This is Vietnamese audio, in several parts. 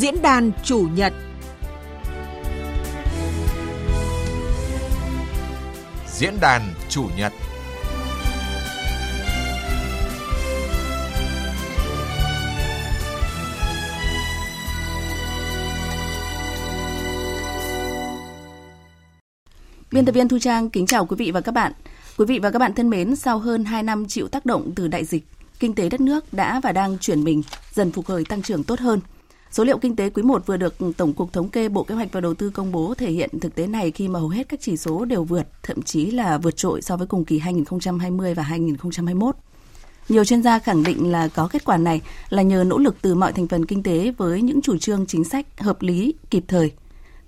Diễn đàn chủ nhật Diễn đàn chủ nhật Biên tập viên Thu Trang kính chào quý vị và các bạn. Quý vị và các bạn thân mến, sau hơn 2 năm chịu tác động từ đại dịch, kinh tế đất nước đã và đang chuyển mình, dần phục hồi tăng trưởng tốt hơn. Số liệu kinh tế quý 1 vừa được Tổng cục Thống kê Bộ Kế hoạch và Đầu tư công bố thể hiện thực tế này khi mà hầu hết các chỉ số đều vượt, thậm chí là vượt trội so với cùng kỳ 2020 và 2021. Nhiều chuyên gia khẳng định là có kết quả này là nhờ nỗ lực từ mọi thành phần kinh tế với những chủ trương chính sách hợp lý, kịp thời,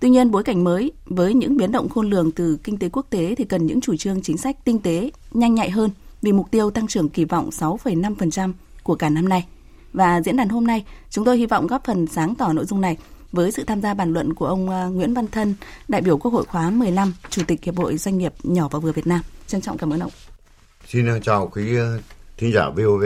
Tuy nhiên, bối cảnh mới với những biến động khôn lường từ kinh tế quốc tế thì cần những chủ trương chính sách tinh tế, nhanh nhạy hơn vì mục tiêu tăng trưởng kỳ vọng 6,5% của cả năm nay. Và diễn đàn hôm nay, chúng tôi hy vọng góp phần sáng tỏ nội dung này với sự tham gia bàn luận của ông à, Nguyễn Văn Thân, đại biểu Quốc hội khóa 15, Chủ tịch Hiệp hội Doanh nghiệp nhỏ và vừa Việt Nam. Trân trọng cảm ơn ông. Xin à, chào quý à, thính giả VOV.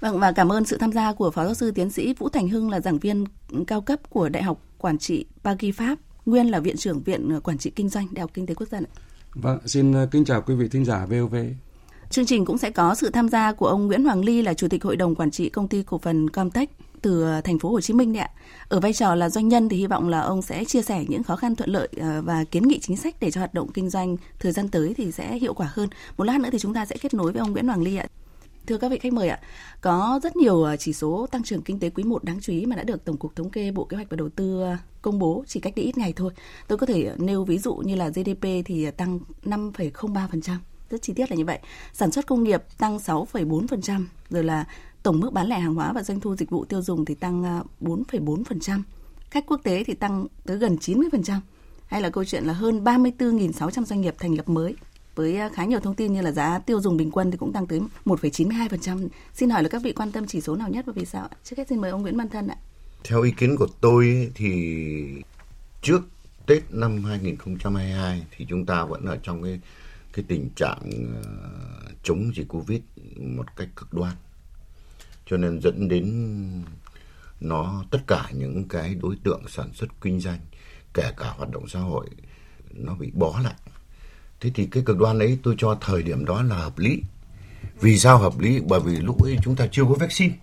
Vâng và cảm ơn sự tham gia của Phó giáo sư tiến sĩ Vũ Thành Hưng là giảng viên cao cấp của Đại học Quản trị Pagi Pháp nguyên là viện trưởng viện quản trị kinh doanh Đại học Kinh tế Quốc dân. Vâng, xin kính chào quý vị thính giả VOV. Chương trình cũng sẽ có sự tham gia của ông Nguyễn Hoàng Ly là chủ tịch hội đồng quản trị công ty cổ phần Comtech từ ờ, thành phố Hồ Chí Minh ạ. Ở vai trò là doanh nhân thì hy vọng là ông sẽ chia sẻ những khó khăn thuận lợi ờ, và kiến nghị chính sách để cho hoạt động kinh doanh thời gian tới thì sẽ hiệu quả hơn. Một lát nữa thì chúng ta sẽ kết nối với ông Nguyễn Hoàng Ly ạ. Thưa các vị khách mời ạ, có rất nhiều ờ, chỉ số tăng trưởng kinh tế quý 1 đáng chú ý mà đã được Tổng cục Thống kê Bộ Kế hoạch và Đầu tư công bố chỉ cách đây ít ngày thôi. Tôi có thể nêu ví dụ như là GDP thì tăng 5,03%, rất chi tiết là như vậy. Sản xuất công nghiệp tăng 6,4%, rồi là tổng mức bán lẻ hàng hóa và doanh thu dịch vụ tiêu dùng thì tăng à, 4,4%. Khách quốc tế thì tăng tới gần 90%. Hay là câu chuyện là hơn 34.600 doanh nghiệp thành lập mới với à, khá nhiều thông tin như là giá tiêu dùng bình quân thì cũng tăng tới 1,92%. Xin hỏi là các vị quan tâm chỉ số nào nhất và vì sao? Trước hết xin mời ông Nguyễn Văn Thân ạ. Theo ý kiến của tôi thì trước Tết năm 2022 thì chúng ta vẫn ở trong cái cái tình trạng ờ, chống dịch Covid một cách cực đoan. Cho nên dẫn đến nó tất cả những cái đối tượng sản xuất kinh doanh kể cả hoạt động xã hội nó bị bó lại Thế thì cái cực đoan ấy tôi cho thời điểm đó là hợp lý. Vì sao hợp lý? Bởi vì lúc ấy chúng ta chưa có vaccine.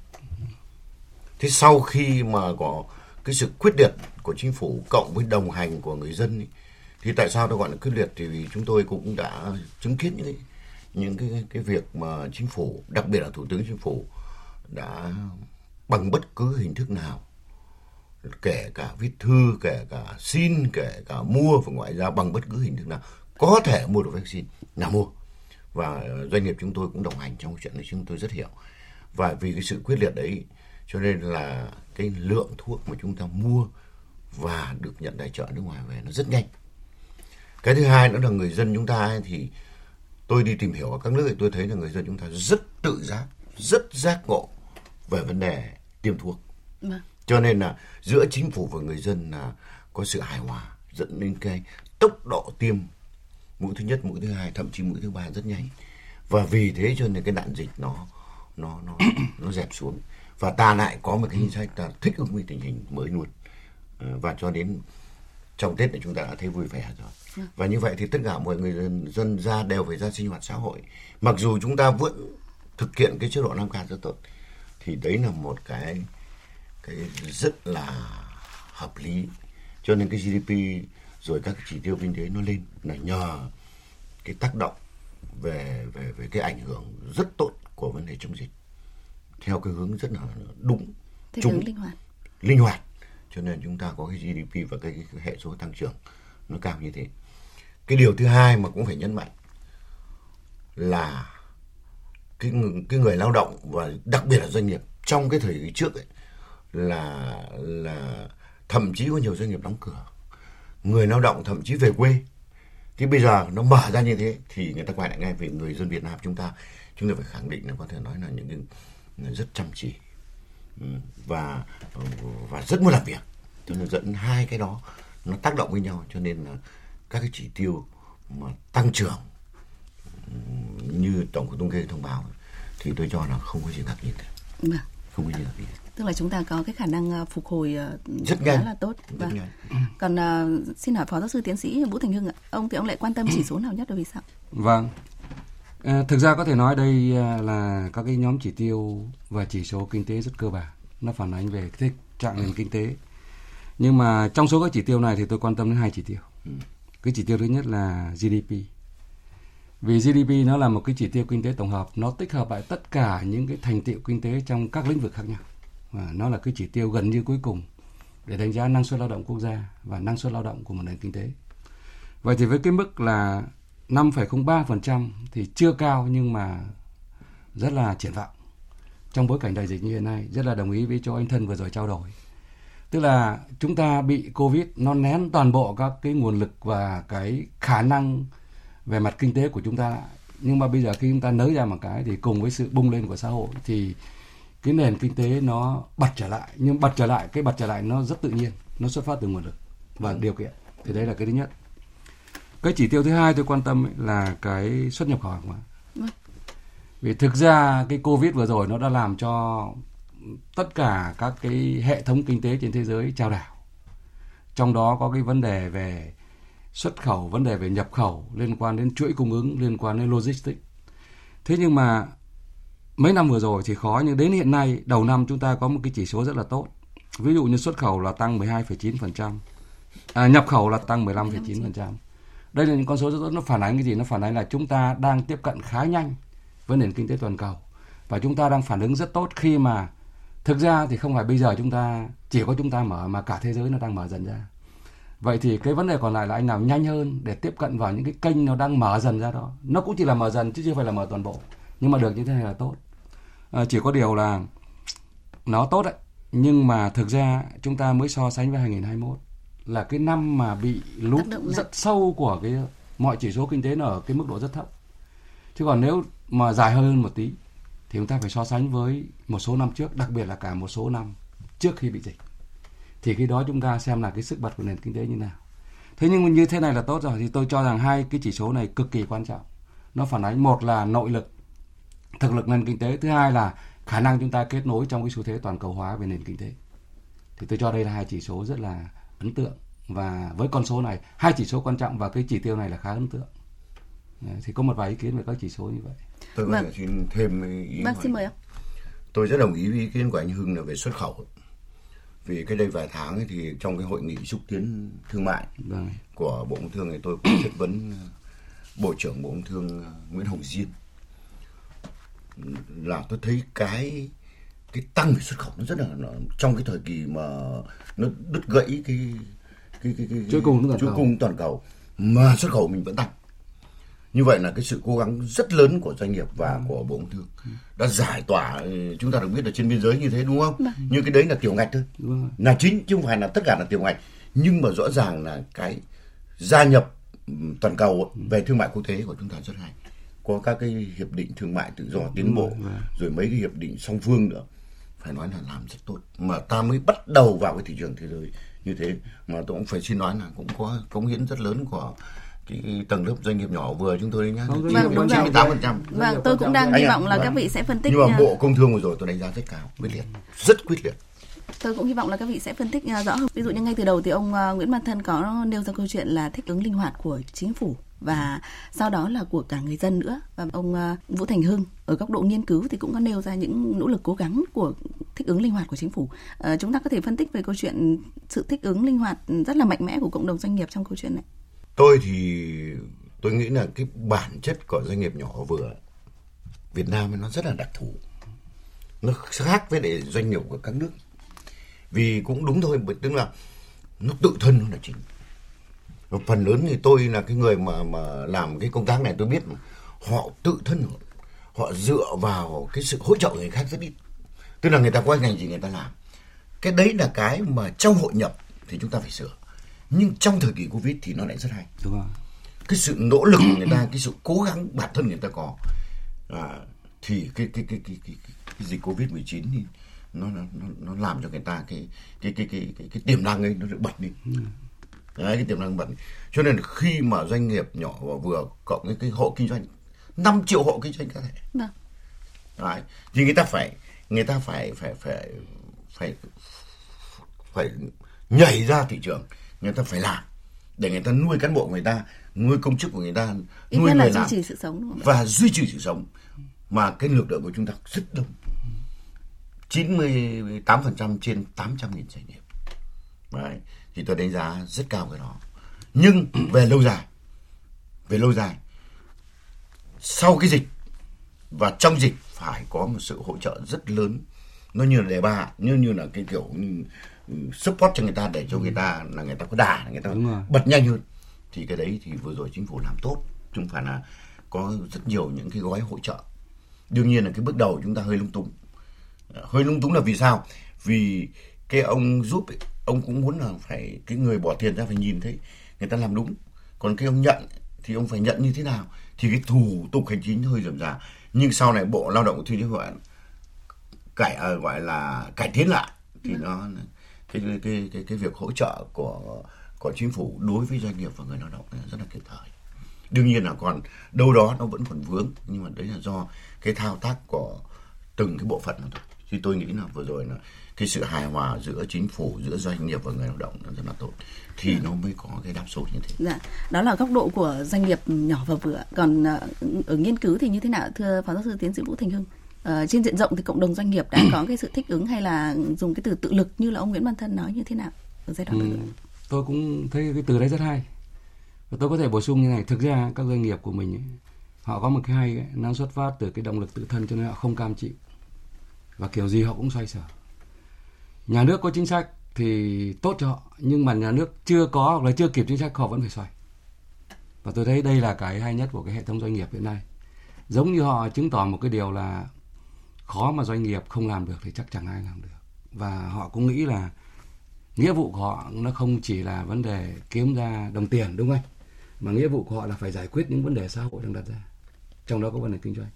Thế sau khi mà có cái sự quyết liệt của chính phủ cộng với đồng hành của người dân ấy, thì tại sao tôi gọi là quyết liệt? Thì vì chúng tôi cũng đã chứng kiến những cái những cái cái việc mà chính phủ, đặc biệt là thủ tướng chính phủ, đã bằng bất cứ hình thức nào. Kể cả viết thư, kể cả xin, kể cả mua và ngoại giao bằng bất cứ hình thức nào. Có thể mua được vaccine, là mua. Và doanh nghiệp chúng tôi cũng đồng hành trong chuyện này, chúng tôi rất hiểu. Và vì cái sự quyết liệt đấy, cho nên là cái lượng thuốc mà chúng ta mua và được nhận tài trợ nước ngoài về nó rất nhanh cái thứ hai nữa là người dân chúng ta ấy thì tôi đi tìm hiểu ở các nước thì tôi thấy là người dân chúng ta rất tự giác rất giác ngộ về vấn đề tiêm thuốc vâng. cho nên là giữa chính phủ và người dân là có sự hài hòa dẫn đến cái tốc độ tiêm mũi thứ nhất mũi thứ hai thậm chí mũi thứ ba rất nhanh và vì thế cho nên cái nạn dịch nó nó nó nó dẹp xuống và ta lại có một cái chính sách ta thích ứng với tình hình mới luôn ờ, và cho đến trong tết này chúng ta đã thấy vui vẻ rồi. Và như vậy thì tất cả mọi người dân, ra đều phải ra sinh hoạt xã hội. Mặc dù chúng ta vẫn thực hiện cái chế độ 5 k rất tốt thì đấy là một cái cái rất là hợp lý. Cho nên cái GDP rồi các chỉ tiêu kinh tế nó lên là nhờ cái tác động về về về cái ảnh hưởng rất tốt của vấn đề chống dịch. Theo cái hướng rất là đúng Thế chung linh hoạt. linh hoạt. Cho nên chúng ta có cái GDP và cái, cái hệ số tăng trưởng nó cao như thế cái điều thứ hai mà cũng phải nhấn mạnh là cái cái người lao động và đặc biệt là doanh nghiệp trong cái thời kỳ trước ấy, là là thậm chí có nhiều doanh nghiệp đóng cửa. Người lao động thậm chí về quê. Thì bây giờ nó mở ra như thế thì người ta quay lại ngay về người dân Việt Nam chúng ta. Chúng ta phải khẳng định là có thể nói là những người rất chăm chỉ ừ, và và rất muốn làm việc. Cho nên dẫn hai cái đó nó tác động với nhau, cho nên là các cái chỉ tiêu mà tăng trưởng ừ, như tổng cục thống kê thông báo thì tôi cho là không có gì ngạc nhiên cả. không có gì đặc biệt tức là chúng ta có cái khả năng ờ, phục hồi ờ, rất khá nhanh là tốt rất vâng. nhanh còn uh, xin hỏi phó giáo sư tiến sĩ vũ thành hưng ạ ông thì ông lại quan tâm chỉ số nào nhất và vì sao Vâng. À, thực ra có thể nói đây là các cái nhóm chỉ tiêu và chỉ số kinh tế rất cơ bản. Nó phản ánh về cái trạng nền kinh tế. Nhưng mà trong số các chỉ tiêu này thì tôi quan tâm đến hai chỉ tiêu. Cái chỉ tiêu thứ nhất là GDP. Vì GDP nó là một cái chỉ tiêu kinh tế tổng hợp, nó tích hợp lại tất cả những cái thành tiệu kinh tế trong các lĩnh vực khác nhau. Và nó là cái chỉ tiêu gần như cuối cùng để đánh giá năng suất lao động quốc gia và năng suất lao động của một nền kinh tế. Vậy thì với cái mức là 5,03% thì chưa cao nhưng mà rất là triển vọng trong bối cảnh đại dịch như hiện nay rất là đồng ý với chỗ anh thân vừa rồi trao đổi tức là chúng ta bị covid nó nén toàn bộ các cái nguồn lực và cái khả năng về mặt kinh tế của chúng ta. Nhưng mà bây giờ khi chúng ta nới ra một cái thì cùng với sự bung lên của xã hội thì cái nền kinh tế nó bật trở lại. Nhưng bật trở lại cái bật trở lại nó rất tự nhiên nó xuất phát từ nguồn lực và điều kiện. Thì đấy là cái thứ nhất. Cái chỉ tiêu thứ hai tôi quan tâm ấy là cái xuất nhập khẩu hàng hóa. Vâng. vì thực ra cái covid vừa rồi nó đã làm cho tất cả các cái hệ thống kinh tế trên thế giới trao đảo. Trong đó có cái vấn đề về xuất khẩu vấn đề về nhập khẩu liên quan đến chuỗi cung ứng liên quan đến logistics. Thế nhưng mà mấy năm vừa rồi thì khó nhưng đến hiện nay đầu năm chúng ta có một cái chỉ số rất là tốt. Ví dụ như xuất khẩu là tăng 12,9% à, nhập khẩu là tăng 15,9% đây là những con số rất tốt nó phản ánh cái gì? Nó phản ánh là chúng ta đang tiếp cận khá nhanh với nền kinh tế toàn cầu. Và chúng ta đang phản ứng rất tốt khi mà thực ra thì không phải bây giờ chúng ta chỉ có chúng ta mở mà cả thế giới nó đang mở dần ra. Vậy thì cái vấn đề còn lại là anh nào nhanh hơn để tiếp cận vào những cái kênh nó đang mở dần ra đó. Nó cũng chỉ là mở dần chứ chưa phải là mở toàn bộ nhưng mà được như thế này là tốt. À, chỉ có điều là nó tốt đấy nhưng mà thực ra chúng ta mới so sánh với 2021 là cái năm mà bị động rất sâu của cái mọi chỉ số kinh tế nó ở cái mức độ rất thấp. Chứ còn nếu mà dài hơn một tí thì chúng ta phải so sánh với một số năm trước, đặc biệt là cả một số năm trước khi bị dịch. Thì khi đó chúng ta xem là cái sức bật của nền kinh tế như nào. Thế nhưng như thế này là tốt rồi, thì tôi cho rằng hai cái chỉ số này cực kỳ quan trọng. Nó phản ánh một là nội lực, thực lực nền kinh tế, thứ hai là khả năng chúng ta kết nối trong cái xu thế toàn cầu hóa về nền kinh tế. Thì tôi cho đây là hai chỉ số rất là ấn tượng. Và với con số này, hai chỉ số quan trọng và cái chỉ tiêu này là khá ấn tượng. Thì có một vài ý kiến về các chỉ số như vậy tôi có Vâng. thể xin thêm ý vâng xin mời ông. Tôi rất đồng ý với ý kiến của anh Hưng là về xuất khẩu. Vì cái đây vài tháng ấy thì trong cái hội nghị xúc tiến thương mại vâng. của Bộ Công Thương này tôi cũng chất vấn ờ, Bộ trưởng Bộ Công Thương ờ, Nguyễn Hồng Diên. Là tôi thấy cái cái tăng về xuất khẩu nó rất là nó, trong cái thời kỳ mà nó đứt gãy cái cái cái, cái Chuỗi cung toàn chuỗi cầu. cung toàn cầu mà xuất khẩu mình vẫn tăng như vậy là cái sự cố gắng rất lớn của doanh nghiệp và của Bộ Công Thương đã giải tỏa ừ, chúng ta được biết là trên biên giới như thế đúng không? như cái đấy là tiểu ngạch thôi. Là chính chứ không phải là tất cả là tiểu ngạch. Nhưng mà rõ ràng là cái gia nhập ừm, toàn cầu về thương mại quốc tế của chúng ta rất hay. Có các cái hiệp định thương mại tự do tiến bộ rồi mấy cái hiệp định song phương nữa. Phải nói là làm rất tốt. Mà ta mới bắt đầu vào cái thị trường thế giới như thế. Mà tôi cũng phải xin nói là cũng có cống hiến rất lớn của cái tầng lớp doanh nghiệp nhỏ vừa chúng tôi đấy nhá Vâng, đúng rồi. chín mươi tám phần trăm vâng tôi cũng đang hy vọng là vâng. các vị sẽ phân tích nhưng mà nha. bộ công thương vừa rồi tôi đánh giá rất cao quyết liệt rất quyết liệt Tôi cũng hy vọng là các vị sẽ phân tích à, rõ hơn. Ví dụ như ngay từ đầu thì ông à, Nguyễn Văn Thân có nêu ra câu chuyện là thích ứng linh hoạt của chính phủ và sau đó là của cả người dân nữa. Và ông à, Vũ Thành Hưng ở góc độ nghiên cứu thì cũng có nêu ra những nỗ lực cố gắng của thích ứng linh hoạt của chính phủ. Ờ, chúng ta có thể phân tích về câu chuyện sự thích ứng linh hoạt rất là mạnh mẽ của cộng đồng doanh nghiệp trong câu chuyện này tôi thì tôi nghĩ là cái bản chất của doanh nghiệp nhỏ vừa Việt Nam nó rất là đặc thù. Nó khác với để doanh nghiệp của các nước. Vì cũng đúng thôi tức là nó tự thân nó là chính. Và phần lớn thì tôi là cái người mà mà làm cái công tác này tôi biết mà. Họ tự thân họ, họ dựa vào cái sự hỗ trợ người khác rất ít. Tức là người ta có ngành gì người ta làm. Cái đấy là cái mà trong hội nhập thì chúng ta phải sửa nhưng trong thời kỳ covid thì nó lại rất hay. Đúng rồi. Cái sự nỗ lực của người ta cái sự cố gắng bản thân người ta có à, thì cái cái cái cái cái, cái, cái dịch covid 19 thì nó nó nó- nó làm cho người ta cái cái cái cái cái, cái tiềm năng ấy nó được bật đi. Đấy, cái tiềm năng bật cho nên khi mà doanh nghiệp nhỏ và vừa cộng với cái hộ kinh doanh 5 triệu hộ kinh doanh cá thể. Vâng. Đấy. thì người ta phải người ta phải phải phải phải phải nhảy ra thị trường người ta phải làm để người ta nuôi cán bộ người ta nuôi công chức của người ta Ít nuôi nhất là người duy làm trì sự sống đúng không và duy trì sự sống. Mà cái lực lượng của chúng ta rất đông. 98% trên 800 nghìn doanh nghiệp. Đấy. thì tôi đánh giá rất cao cái đó. Nhưng về lâu dài về lâu dài sau cái dịch và trong dịch phải có một sự hỗ trợ rất lớn. Nó như là đề ba như như là cái kiểu support cho người ta để cho người ta là người ta có đà người ta bật nhanh hơn. Thì cái đấy thì vừa rồi chính phủ làm tốt. Chúng phải là có rất nhiều những cái gói hỗ trợ. Đương nhiên là cái bước đầu chúng ta hơi lung tung Ờ, hơi lung túng là vì sao? Vì cái ông giúp ấy, ông cũng muốn là phải cái người bỏ tiền ra phải nhìn thấy người ta làm đúng. Còn cái ông nhận thì ông phải nhận như thế nào? Thì cái thủ tục hành chính hơi rườm rà. Nhưng sau này bộ lao động thương gọi cải à, gọi là cải tiến lại thì nó cái cái cái cái, cái việc hỗ trợ của của chính phủ đối với doanh nghiệp và người lao động rất là kịp thời đương nhiên là còn đâu đó nó vẫn còn vướng nhưng mà đấy là do cái thao tác của từng cái bộ phận mà thôi thì tôi nghĩ là vừa rồi là cái sự hài hòa giữa chính phủ giữa doanh nghiệp và người lao động nó rất là tốt thì nó mới có cái đáp số như thế Dạ, đó là góc độ của doanh nghiệp nhỏ và vừa. Còn ờ, ở nghiên cứu thì như thế nào thưa phó giáo sư tiến sĩ Vũ Thành Hưng? Ờ, trên diện rộng thì cộng đồng doanh nghiệp đã có cái sự thích ứng hay là dùng cái từ tự lực như là ông Nguyễn Văn Thân nói như thế nào ở giai đoạn Ừ, tôi cũng thấy cái từ đấy rất hay. Và tôi có thể bổ sung như này thực ra các doanh nghiệp của mình ấy, họ có một cái hay ấy, nó xuất phát từ cái động lực tự thân cho nên họ không cam chịu. Và kiểu gì họ cũng xoay sở. Nhà nước có chính sách thì tốt cho họ nhưng mà nhà nước chưa có hoặc là chưa kịp chính sách họ vẫn phải xoay. Và tôi thấy đây là cái hay nhất của cái hệ thống doanh nghiệp hiện nay. Giống như họ chứng tỏ một cái điều là khó mà doanh nghiệp không làm được thì chắc chẳng ai làm được. Và họ cũng nghĩ là nghĩa vụ của họ nó không chỉ là vấn đề kiếm ra đồng tiền, đúng không anh? Mà nghĩa vụ của họ là phải giải quyết những vấn đề xã hội đang đặt ra. Trong đó có vấn đề kinh doanh.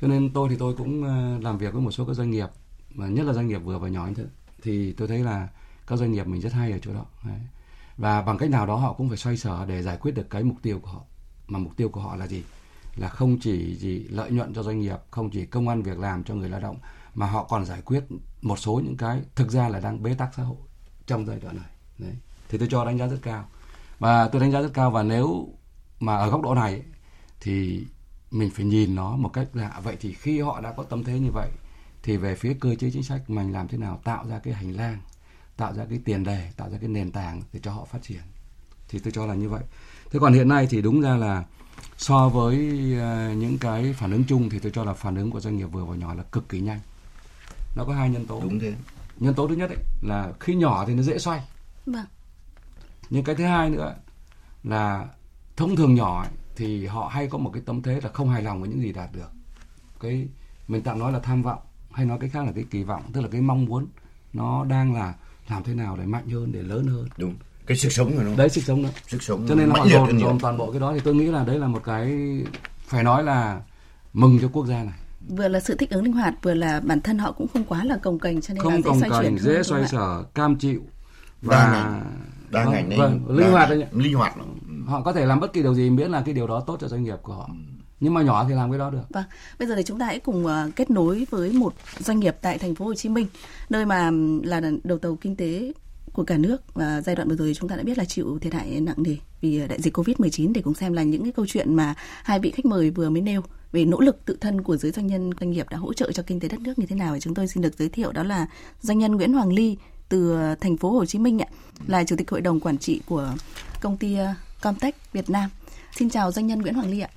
Cho nên tôi thì tôi cũng ờ, làm việc với một số các doanh nghiệp mà nhất là doanh nghiệp vừa và nhỏ anh thưa thì tôi thấy là các doanh nghiệp mình rất hay ở chỗ đó. Đấy. và bằng cách nào đó họ cũng phải xoay sở để giải quyết được cái mục tiêu của họ. Mà mục tiêu của họ là gì? Là không chỉ gì lợi nhuận cho doanh nghiệp, không chỉ công ăn việc làm cho người lao động, mà họ còn giải quyết một số những cái thực ra là đang bế tắc xã hội trong giai đoạn này. Đấy. Thì tôi cho đánh giá rất cao. Và tôi đánh giá rất cao và nếu mà ở góc độ này thì mình phải nhìn nó một cách là vậy thì khi họ đã có tâm thế như vậy, thì về phía cơ chế chính sách mình làm thế nào tạo ra cái hành lang, tạo ra cái tiền đề, tạo ra cái nền tảng để cho họ phát triển? Thì tôi cho là như vậy. Thế còn hiện nay thì đúng ra là so với ờ, những cái phản ứng chung thì tôi cho là phản ứng của doanh nghiệp vừa và nhỏ là cực kỳ nhanh. Nó có hai nhân tố. Đúng thế. Nhân tố thứ nhất ấy, là khi nhỏ thì nó dễ xoay. Vâng. nhưng cái thứ hai nữa là thông thường nhỏ ấy, thì họ hay có một cái tâm thế là không hài lòng với những gì đạt được. Cái mình tạm nói là tham vọng hay nói cái khác là cái kỳ vọng tức là cái mong muốn nó đang là làm thế nào để mạnh hơn để lớn hơn. Đúng cái sức sống nó. Đấy sức sống đó. Sức sống cho nên là hơn dồn dồn toàn bộ cái đó thì tôi nghĩ là đấy là một cái phải nói là mừng cho quốc gia này. Vừa là sự thích ứng linh hoạt, vừa là bản thân họ cũng không quá là cồng kềnh cho nên là không dễ cồng xoay chuyển dễ xoay sở cam chịu đa và ngành. Đa vâng, ngành đấy vâng, đa linh hoạt đấy nhỉ? linh hoạt. Họ có thể làm bất kỳ điều gì miễn là cái điều đó tốt cho doanh nghiệp của họ. Nhưng mà nhỏ thì làm cái đó được. Vâng, bây giờ thì chúng ta hãy cùng ờ, kết nối với một doanh nghiệp tại thành phố Hồ Chí Minh, nơi mà là đầu tàu kinh tế của cả nước và giai đoạn vừa rồi chúng ta đã biết là chịu thiệt hại nặng nề vì ờ, đại dịch Covid-19 để cùng xem là những cái câu chuyện mà hai vị khách mời vừa mới nêu về nỗ lực tự thân của giới doanh nhân doanh nghiệp đã hỗ trợ cho kinh tế đất nước như thế nào thì chúng tôi xin được giới thiệu đó là doanh nhân Nguyễn Hoàng Ly từ ờ, thành phố Hồ Chí Minh ạ, là chủ tịch hội đồng quản trị của công ty ờ, Comtech Việt Nam. Xin chào doanh nhân Nguyễn Hoàng Ly ạ.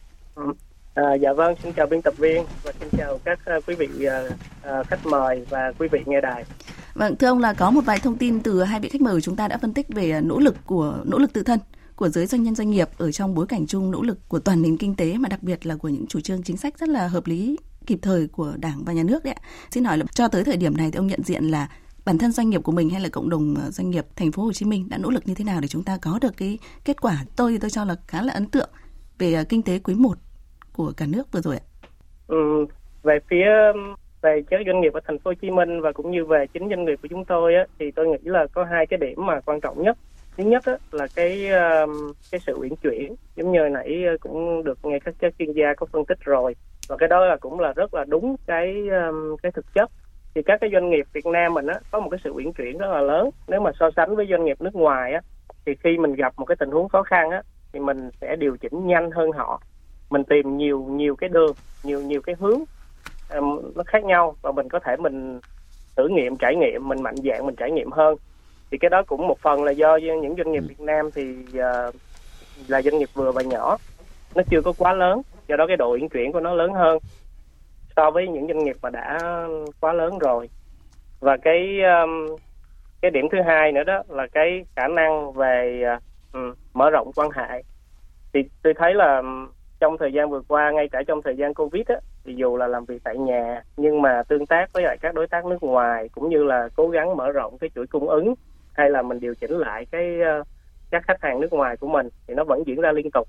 À, dạ vâng, xin chào biên tập viên và xin chào các uh, quý vị uh, khách mời và quý vị nghe đài. Vâng, thưa ông là có một vài thông tin từ hai vị khách mời của chúng ta đã phân tích về à, nỗ lực của nỗ lực tự thân của giới doanh nhân doanh nghiệp ở trong bối cảnh chung nỗ lực của toàn nền kinh tế mà đặc biệt là của những chủ trương chính sách rất là hợp lý kịp thời của Đảng và nhà nước đấy ạ. Xin hỏi là cho tới thời điểm này thì ông nhận diện là bản thân doanh nghiệp của mình hay là cộng đồng à, doanh nghiệp thành phố Hồ Chí Minh đã nỗ lực như thế nào để chúng ta có được cái kết quả tôi thì tôi cho là khá là ấn tượng về à, kinh tế quý 1 của cả nước vừa rồi ạ. Ừ, về phía về các doanh nghiệp ở thành phố Hồ Chí Minh và cũng như về chính doanh nghiệp của chúng tôi á, thì tôi nghĩ là có hai cái điểm mà quan trọng nhất. Thứ nhất á, là cái um, cái sự uyển chuyển giống như nãy cũng được nghe các các chuyên gia có phân tích rồi. Và cái đó là cũng là rất là đúng cái um, cái thực chất. Thì các cái doanh nghiệp Việt Nam mình á có một cái sự uyển chuyển rất là lớn. Nếu mà so sánh với doanh nghiệp nước ngoài á thì khi mình gặp một cái tình huống khó khăn á thì mình sẽ điều chỉnh nhanh hơn họ. Mình tìm nhiều nhiều cái đường nhiều nhiều cái hướng um, nó khác nhau và mình có thể mình thử nghiệm trải nghiệm mình mạnh dạng mình trải nghiệm hơn. Thì cái đó cũng một phần là do những doanh nghiệp Việt Nam thì uh, là doanh nghiệp vừa và nhỏ nó chưa có quá lớn do đó cái độ uyển chuyển của nó lớn hơn so với những doanh nghiệp mà đã quá lớn rồi. Và cái um, cái điểm thứ hai nữa đó là cái khả năng về uh, mở rộng quan hệ. Thì tôi thấy là trong thời gian vừa qua ngay cả trong thời gian covid á dù là làm việc tại nhà, nhưng mà tương tác với lại các đối tác nước ngoài, cũng như là cố gắng mở rộng cái chuỗi cung ứng, hay là mình điều chỉnh lại cái ờ, các khách hàng nước ngoài của mình, thì nó vẫn diễn ra liên tục.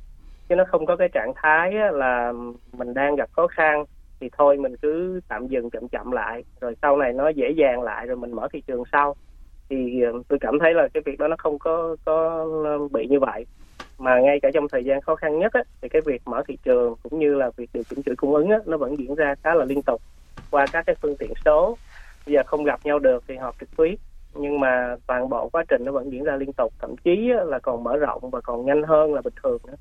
Chứ nó không có cái trạng thái là mình đang gặp khó khăn, thì thôi mình cứ tạm dừng chậm chậm lại, rồi sau này nó dễ dàng lại rồi mình mở thị trường sau. Thì ờ, tôi cảm thấy là cái việc đó nó không có có ờ, bị như vậy mà ngay cả trong thời gian khó khăn nhất á, thì cái việc mở thị trường cũng như là việc điều chỉnh chuỗi cung ứng á, nó vẫn diễn ra khá là liên tục qua các cái phương tiện số bây giờ không gặp nhau được thì họp trực tuyến nhưng mà toàn bộ quá trình nó vẫn diễn ra liên tục thậm chí là còn mở rộng và còn nhanh hơn là bình thường nữa.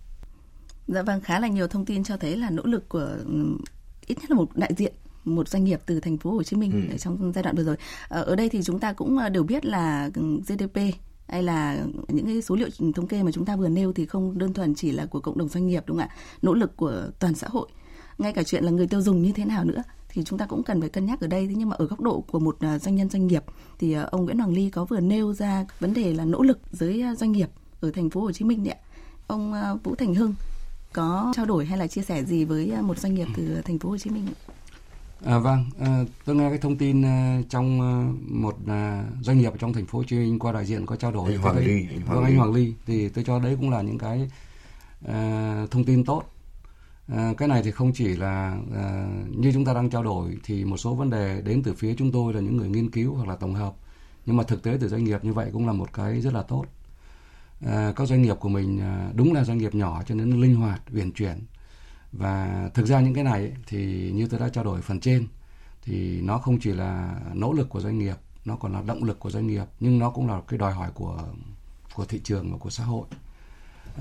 Dạ vâng, khá là nhiều thông tin cho thấy là nỗ lực của ít nhất là một đại diện một doanh nghiệp từ thành phố Hồ Chí Minh ừ. ở trong giai đoạn vừa rồi. Ờ, ở đây thì chúng ta cũng đều biết là GDP hay là những cái số liệu thống kê mà chúng ta vừa nêu thì không đơn thuần chỉ là của cộng đồng doanh nghiệp, đúng không ạ? Nỗ lực của toàn xã hội. Ngay cả chuyện là người tiêu dùng như thế nào nữa thì chúng ta cũng cần phải cân nhắc ở đây thế nhưng mà ở góc độ của một à, doanh nhân doanh nghiệp thì à, ông Nguyễn Hoàng Ly có vừa nêu ra vấn đề là nỗ lực giới à, doanh nghiệp ở thành phố Hồ Chí Minh đấy ạ. Ông Vũ Thành Hưng có trao đổi hay là chia sẻ gì với một doanh nghiệp từ thành phố Hồ Chí Minh À, vâng, à, tôi nghe cái thông tin à, trong à, một à, doanh nghiệp trong thành phố Hồ Chí Minh qua đại diện có trao đổi anh Hoàng Ly, anh Hoàng, vâng, anh Hoàng Ly thì tôi cho đấy cũng là những cái à, thông tin tốt. À, cái này thì không chỉ là à, như chúng ta đang trao đổi thì một số vấn đề đến từ phía chúng tôi là những người nghiên cứu hoặc là tổng hợp. Nhưng mà thực tế từ doanh nghiệp như vậy cũng là một cái rất là tốt. À, các doanh nghiệp của mình à, đúng là doanh nghiệp nhỏ cho nên linh hoạt uyển chuyển và thực ra những cái này thì như tôi đã trao đổi phần trên thì nó không chỉ là nỗ lực của doanh nghiệp nó còn là động lực của doanh nghiệp nhưng nó cũng là cái đòi hỏi của của thị trường và của xã hội.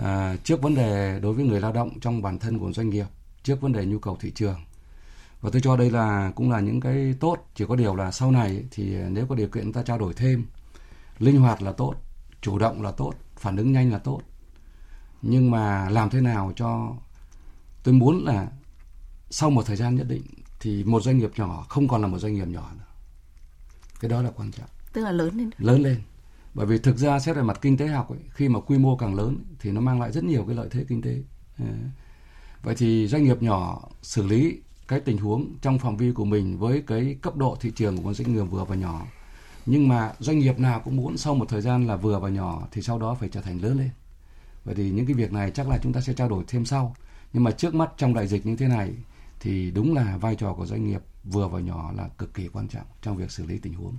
À, trước vấn đề đối với người lao động trong bản thân của doanh nghiệp trước vấn đề nhu cầu thị trường và tôi cho đây là cũng là những cái tốt chỉ có điều là sau này thì nếu có điều kiện ta trao đổi thêm linh hoạt là tốt chủ động là tốt phản ứng nhanh là tốt. Nhưng mà làm thế nào cho tôi muốn là sau một thời gian nhất định thì một doanh nghiệp nhỏ không còn là một doanh nghiệp nhỏ nữa. Cái đó là quan trọng. Tức là lớn lên. Lớn lên. Bởi vì thực ra xét về mặt kinh tế học ấy, khi mà quy mô càng lớn thì nó mang lại rất nhiều cái lợi thế kinh tế. Vậy thì doanh nghiệp nhỏ xử lý cái tình huống trong phạm vi của mình với cái cấp độ thị trường của doanh nghiệp vừa và nhỏ. Nhưng mà doanh nghiệp nào cũng muốn sau một thời gian là vừa và nhỏ thì sau đó phải trở thành lớn lên. Vậy thì những cái việc này chắc là chúng ta sẽ trao đổi thêm sau nhưng mà trước mắt trong đại dịch như thế này thì đúng là vai trò của doanh nghiệp vừa và nhỏ là cực kỳ quan trọng trong việc xử lý tình huống.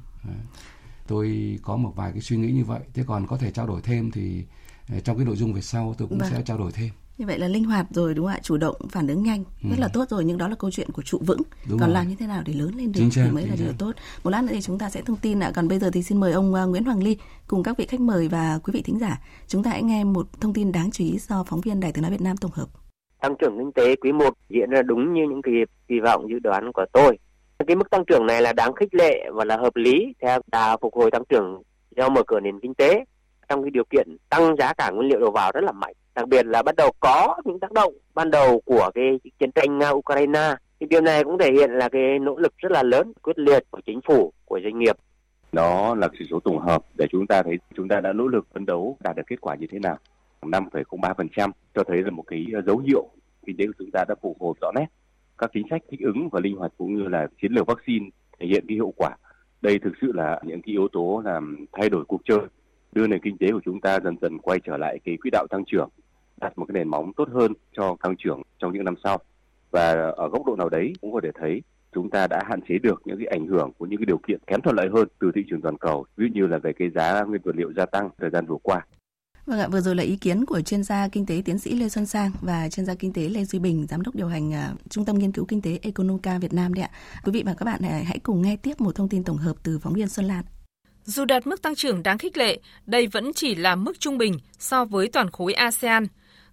Tôi có một vài cái suy nghĩ như vậy. Thế còn có thể trao đổi thêm thì ờ, trong cái nội dung về sau tôi cũng vâng. sẽ trao đổi thêm. Như vậy là linh hoạt rồi đúng không ạ? Chủ động phản ứng nhanh. Ừ. rất là tốt rồi nhưng đó là câu chuyện của trụ vững. Đúng còn rồi. làm như thế nào để lớn lên được chính thì mới là điều tốt. Một lát nữa thì chúng ta sẽ thông tin ạ. Còn bây giờ thì xin mời ông ờ, Nguyễn Hoàng Ly cùng các vị khách mời và quý vị thính giả. Chúng ta hãy nghe một thông tin đáng chú ý do phóng viên Đài Tiếng nói Việt Nam tổng hợp tăng trưởng kinh tế quý 1 diễn ra đúng như những kỳ kỳ vọng, dự đoán của tôi. Cái mức tăng trưởng này là đáng khích lệ và là hợp lý theo đà phục hồi tăng trưởng do mở cửa nền kinh tế, trong cái điều kiện tăng giá cả nguyên liệu đầu vào rất là mạnh. Đặc biệt là bắt đầu có những tác động ban đầu của cái chiến tranh nga ukraine. Thì điều này cũng thể hiện là cái nỗ lực rất là lớn, quyết liệt của chính phủ, của doanh nghiệp. Đó là chỉ số tổng hợp để chúng ta thấy chúng ta đã nỗ lực phấn đấu đạt được kết quả như thế nào. 5,03% cho thấy là một cái dấu hiệu kinh tế của chúng ta đã phục hồi rõ nét các chính sách thích ứng và linh hoạt cũng như là chiến lược vaccine thể hiện cái hiệu quả. Đây thực sự là những cái yếu tố làm thay đổi cuộc chơi, đưa nền kinh tế của chúng ta dần dần quay trở lại cái quỹ đạo tăng trưởng, đặt một cái nền móng tốt hơn cho tăng trưởng trong những năm sau. Và ở góc độ nào đấy cũng có thể thấy chúng ta đã hạn chế được những cái ảnh hưởng của những cái điều kiện kém thuận lợi hơn từ thị trường toàn cầu, ví dụ như là về cái giá nguyên vật liệu gia tăng thời gian vừa qua. Vâng ạ, vừa rồi là ý kiến của chuyên gia kinh tế tiến sĩ Lê Xuân Sang và chuyên gia kinh tế Lê Duy Bình, giám đốc điều hành uh, Trung tâm Nghiên cứu Kinh tế Economica Việt Nam đấy ạ. Quý vị và các bạn à, hãy cùng nghe tiếp một thông tin tổng hợp từ phóng viên Xuân Lan. Dù đạt mức tăng trưởng đáng khích lệ, đây vẫn chỉ là mức trung bình so với toàn khối ASEAN.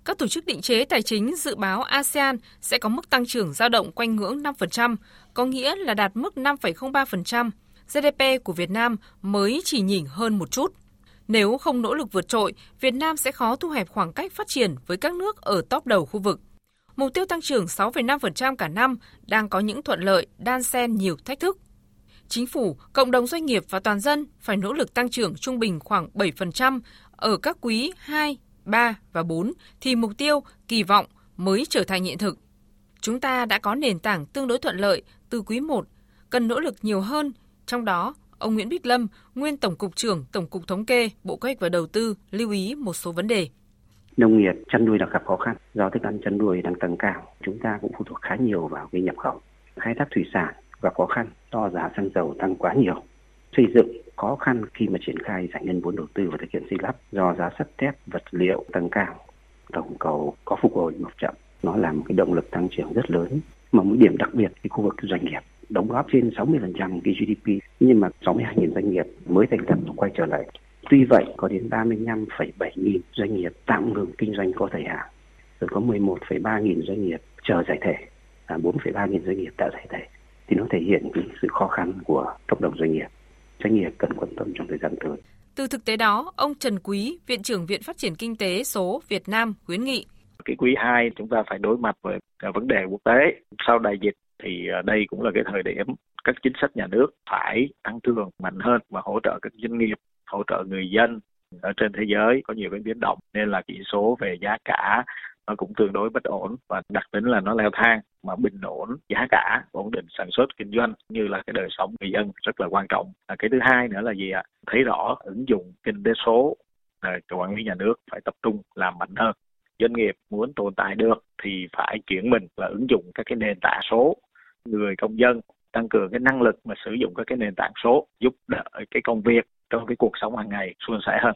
Các tổ chức định chế tài chính dự báo ASEAN sẽ có mức tăng trưởng dao động quanh ngưỡng 5%, có nghĩa là đạt mức 5,03%. GDP của Việt Nam mới chỉ nhỉnh hơn một chút. Nếu không nỗ lực vượt trội, Việt Nam sẽ khó thu hẹp khoảng cách phát triển với các nước ở top đầu khu vực. Mục tiêu tăng trưởng 6,5% cả năm đang có những thuận lợi, đan xen nhiều thách thức. Chính phủ, cộng đồng doanh nghiệp và toàn dân phải nỗ lực tăng trưởng trung bình khoảng 7% ở các quý 2, 3 và 4 thì mục tiêu, kỳ vọng mới trở thành hiện thực. Chúng ta đã có nền tảng tương đối thuận lợi từ quý 1, cần nỗ lực nhiều hơn, trong đó ông Nguyễn Bích Lâm, nguyên Tổng cục trưởng Tổng cục Thống kê, Bộ Kế hoạch và Đầu tư lưu ý một số vấn đề. Nông nghiệp, chăn nuôi đang gặp khó khăn do thức ăn chăn nuôi đang tăng cao. Chúng ta cũng phụ thuộc khá nhiều vào cái nhập khẩu. Khai thác thủy sản gặp khó khăn do giá xăng dầu tăng quá nhiều. Xây dựng khó khăn khi mà triển khai giải ngân vốn đầu tư và thực hiện xây lắp do giá sắt thép vật liệu tăng cao. Tổng cầu có phục hồi một chậm. Nó là một cái động lực tăng trưởng rất lớn mà một điểm đặc biệt cái khu vực doanh nghiệp đóng góp trên 60% cái GDP nhưng mà 62.000 doanh nghiệp mới thành lập quay trở lại. Tuy vậy có đến 35,7 nghìn doanh nghiệp tạm ngừng kinh doanh có thời hạn, rồi có 11,3 nghìn doanh nghiệp chờ giải thể, và 4,3 nghìn doanh nghiệp đã giải thể. Thì nó thể hiện cái sự khó khăn của cộng đồng doanh nghiệp. Doanh nghiệp cần quan tâm trong thời gian tới. Từ thực tế đó, ông Trần Quý, Viện trưởng Viện Phát triển Kinh tế số Việt Nam khuyến nghị. Cái quý 2 chúng ta phải đối mặt với vấn đề quốc tế. Sau đại dịch thì à, đây cũng là cái thời điểm các chính sách nhà nước phải tăng cường mạnh hơn và hỗ trợ các doanh nghiệp hỗ trợ người dân ở trên thế giới có nhiều cái biến động nên là chỉ số về giá cả nó cũng tương đối bất ổn và đặc tính là nó leo thang mà bình ổn giá cả ổn định sản xuất kinh doanh như là cái đời sống người dân rất là quan trọng. À, cái thứ hai nữa là gì ạ? Thấy rõ ứng dụng kinh tế số à, quản lý nhà nước phải tập trung làm mạnh hơn. Doanh nghiệp muốn tồn tại được thì phải chuyển mình và ứng dụng các cái nền tảng số người công dân tăng cường cái năng lực mà sử dụng các cái nền tảng số giúp đỡ cái công việc trong cái cuộc sống hàng ngày suôn sẻ hơn.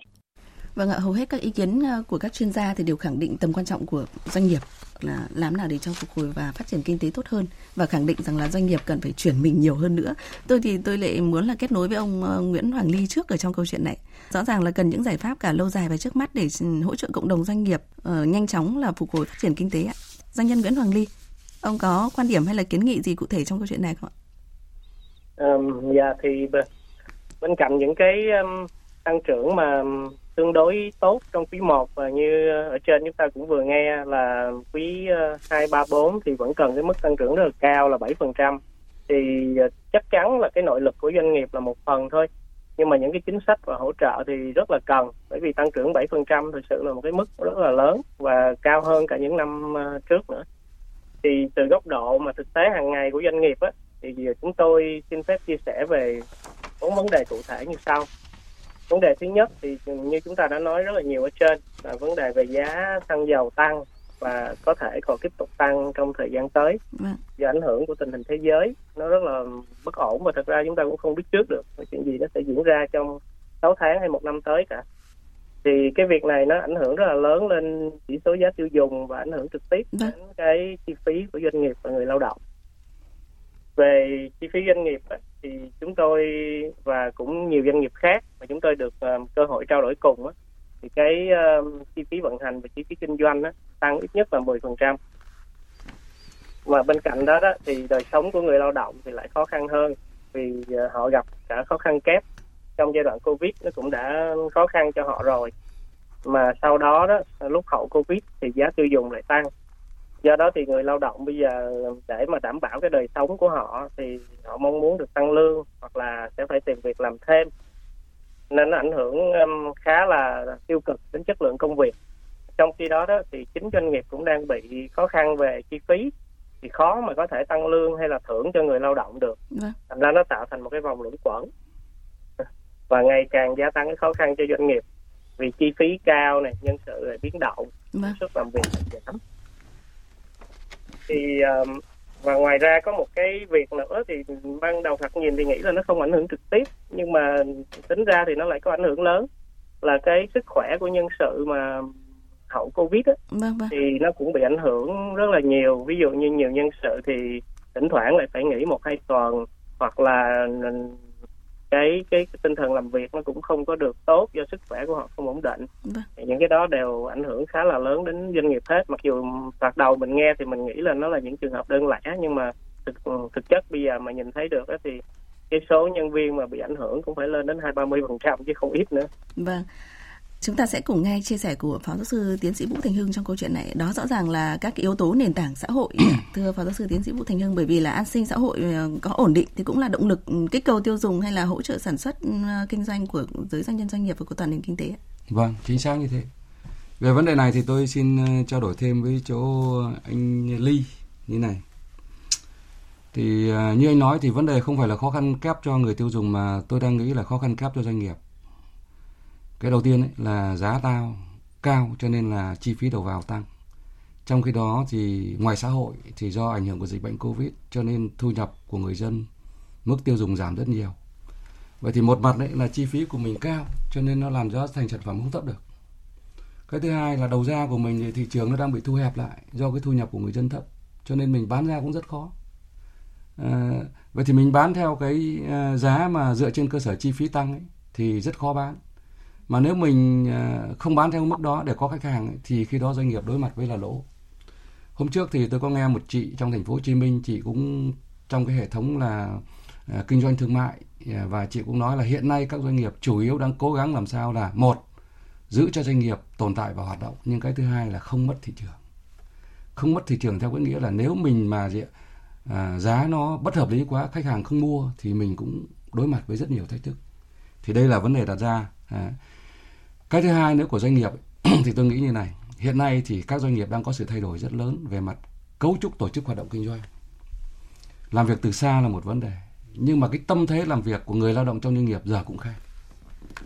Vâng ạ, hầu hết các ý kiến ờ, của các chuyên gia thì đều khẳng định tầm quan trọng của doanh nghiệp là làm nào để cho phục hồi và phát triển kinh tế tốt hơn và khẳng định rằng là doanh nghiệp cần phải chuyển mình nhiều hơn nữa. Tôi thì tôi lại muốn là kết nối với ông ờ, Nguyễn Hoàng Ly trước ở trong câu chuyện này. Rõ ràng là cần những giải pháp cả lâu dài và trước mắt để ừ, hỗ trợ cộng đồng doanh nghiệp uh, nhanh chóng là phục hồi phát triển kinh tế ạ. Doanh nhân Nguyễn Hoàng Ly, ông có quan điểm hay là kiến nghị gì cụ thể trong câu chuyện này không ạ? Um, dạ thì bên cạnh những cái um, tăng trưởng mà tương đối tốt trong quý 1 và như ở trên chúng ta cũng vừa nghe là quý uh, 2, 3, 4 thì vẫn cần cái mức tăng trưởng rất là cao là 7%. Thì uh, chắc chắn là cái nội lực của doanh nghiệp là một phần thôi. Nhưng mà những cái chính sách và hỗ trợ thì rất là cần bởi vì tăng trưởng 7% thực sự là một cái mức rất là lớn và cao hơn cả những năm uh, trước nữa. Thì từ góc độ mà thực tế hàng ngày của doanh nghiệp á thì chúng tôi xin phép chia sẻ về bốn vấn đề cụ thể như sau. Vấn đề thứ nhất thì như chúng ta đã nói rất là nhiều ở trên là vấn đề về giá xăng dầu tăng và có thể còn tiếp tục tăng trong thời gian tới. Vâng. do ảnh hưởng của tình hình thế giới nó rất là bất ổn và thật ra chúng ta cũng không biết trước được chuyện gì nó sẽ diễn ra trong 6 tháng hay một năm tới cả thì cái việc này nó ảnh hưởng rất là lớn lên chỉ số giá tiêu dùng và ảnh hưởng trực tiếp vâng. đến cái chi phí của doanh nghiệp và người lao động về chi phí doanh nghiệp thì chúng tôi và cũng nhiều doanh nghiệp khác mà chúng tôi được uh, cơ hội trao đổi cùng thì cái uh, chi phí vận hành và chi phí kinh doanh tăng ít nhất là 10%. Mà bên cạnh đó, đó thì đời sống của người lao động thì lại khó khăn hơn vì uh, họ gặp cả khó khăn kép trong giai đoạn Covid nó cũng đã khó khăn cho họ rồi. Mà sau đó đó lúc hậu Covid thì giá tiêu dùng lại tăng. Do đó thì người lao động bây giờ để mà đảm bảo cái đời sống của họ thì họ mong muốn được tăng lương hoặc là sẽ phải tìm việc làm thêm. Nên nó ảnh hưởng khá là tiêu cực đến chất lượng công việc. Trong khi đó đó thì chính doanh nghiệp cũng đang bị khó khăn về chi phí. Thì khó mà có thể tăng lương hay là thưởng cho người lao động được. Vâng. thành ra nó tạo thành một cái vòng luẩn quẩn và ngày càng gia tăng cái khó khăn cho doanh nghiệp vì chi phí cao này nhân sự lại biến động vâng. sức làm việc giảm thì um, và ngoài ra có một cái việc nữa thì ban đầu thật nhìn thì nghĩ là nó không ảnh hưởng trực tiếp nhưng mà tính ra thì nó lại có ảnh hưởng lớn là cái sức khỏe của nhân sự mà hậu covid á vâng, vâng. thì nó cũng bị ảnh hưởng rất là nhiều ví dụ như nhiều nhân sự thì thỉnh thoảng lại phải nghỉ một hai tuần hoặc là cái cái, cái tinh thần làm việc nó cũng không có được tốt do sức khỏe của họ không ổn định Vâng. những cái đó đều ảnh hưởng khá là lớn đến doanh nghiệp hết mặc dù thoạt đầu mình nghe thì mình nghĩ là nó là những trường hợp đơn lẻ nhưng mà thực thực chất bây giờ mà nhìn thấy được thì cái số nhân viên mà bị ảnh hưởng cũng phải lên đến hai ba mươi phần trăm chứ không ít nữa Vâng. Chúng ta sẽ cùng nghe chia sẻ của Phó giáo sư tiến sĩ Vũ Thành Hưng trong câu chuyện này. Đó rõ ràng là các yếu tố nền tảng xã hội, thưa Phó giáo sư tiến sĩ Vũ Thành Hưng, bởi vì là an sinh xã hội ờ, có ổn định thì cũng là động lực ừ, kích cầu tiêu dùng hay là hỗ trợ sản xuất ừ, kinh doanh của giới doanh nhân doanh nghiệp và của toàn nền kinh tế. Vâng, chính xác như thế. Về vấn đề này thì tôi xin ờ, trao đổi thêm với chỗ anh Ly như này. Thì ờ, như anh nói thì vấn đề không phải là khó khăn kép cho người tiêu dùng mà tôi đang nghĩ là khó khăn kép cho doanh nghiệp. Cái đầu tiên ấy là giá tao cao cho nên là chi phí đầu vào tăng. Trong khi đó thì ngoài xã hội thì do ảnh hưởng của dịch bệnh Covid cho nên thu nhập của người dân mức tiêu dùng giảm rất nhiều. Vậy thì một mặt đấy là chi phí của mình cao cho nên nó làm cho thành sản phẩm không thấp được. Cái thứ hai là đầu ra của mình thì thị trường nó đang bị thu hẹp lại do cái thu nhập của người dân thấp cho nên mình bán ra cũng rất khó. À, vậy thì mình bán theo cái à, giá mà dựa trên cơ sở chi phí tăng ấy, thì rất khó bán. Mà nếu mình à, không bán theo mức đó để có khách hàng thì khi đó doanh nghiệp đối mặt với là lỗ. Hôm trước thì tôi có nghe một chị trong thành phố Hồ Chí Minh chị cũng trong cái hệ thống là à, kinh doanh thương mại à, và chị cũng nói là hiện nay các doanh nghiệp chủ yếu đang cố gắng làm sao là một giữ cho doanh nghiệp tồn tại và hoạt động nhưng cái thứ hai là không mất thị trường không mất thị trường theo cái nghĩa là nếu mình mà gì, à, giá nó bất hợp lý quá khách hàng không mua thì mình cũng đối mặt với rất nhiều thách thức thì đây là vấn đề đặt ra à cái thứ hai nữa của doanh nghiệp thì tôi nghĩ như này. Hiện nay thì các doanh nghiệp đang có sự thay đổi rất lớn về mặt cấu trúc tổ chức hoạt động kinh doanh. Làm việc từ xa là một vấn đề nhưng mà cái tâm thế làm việc của người lao động trong doanh nghiệp giờ cũng khác.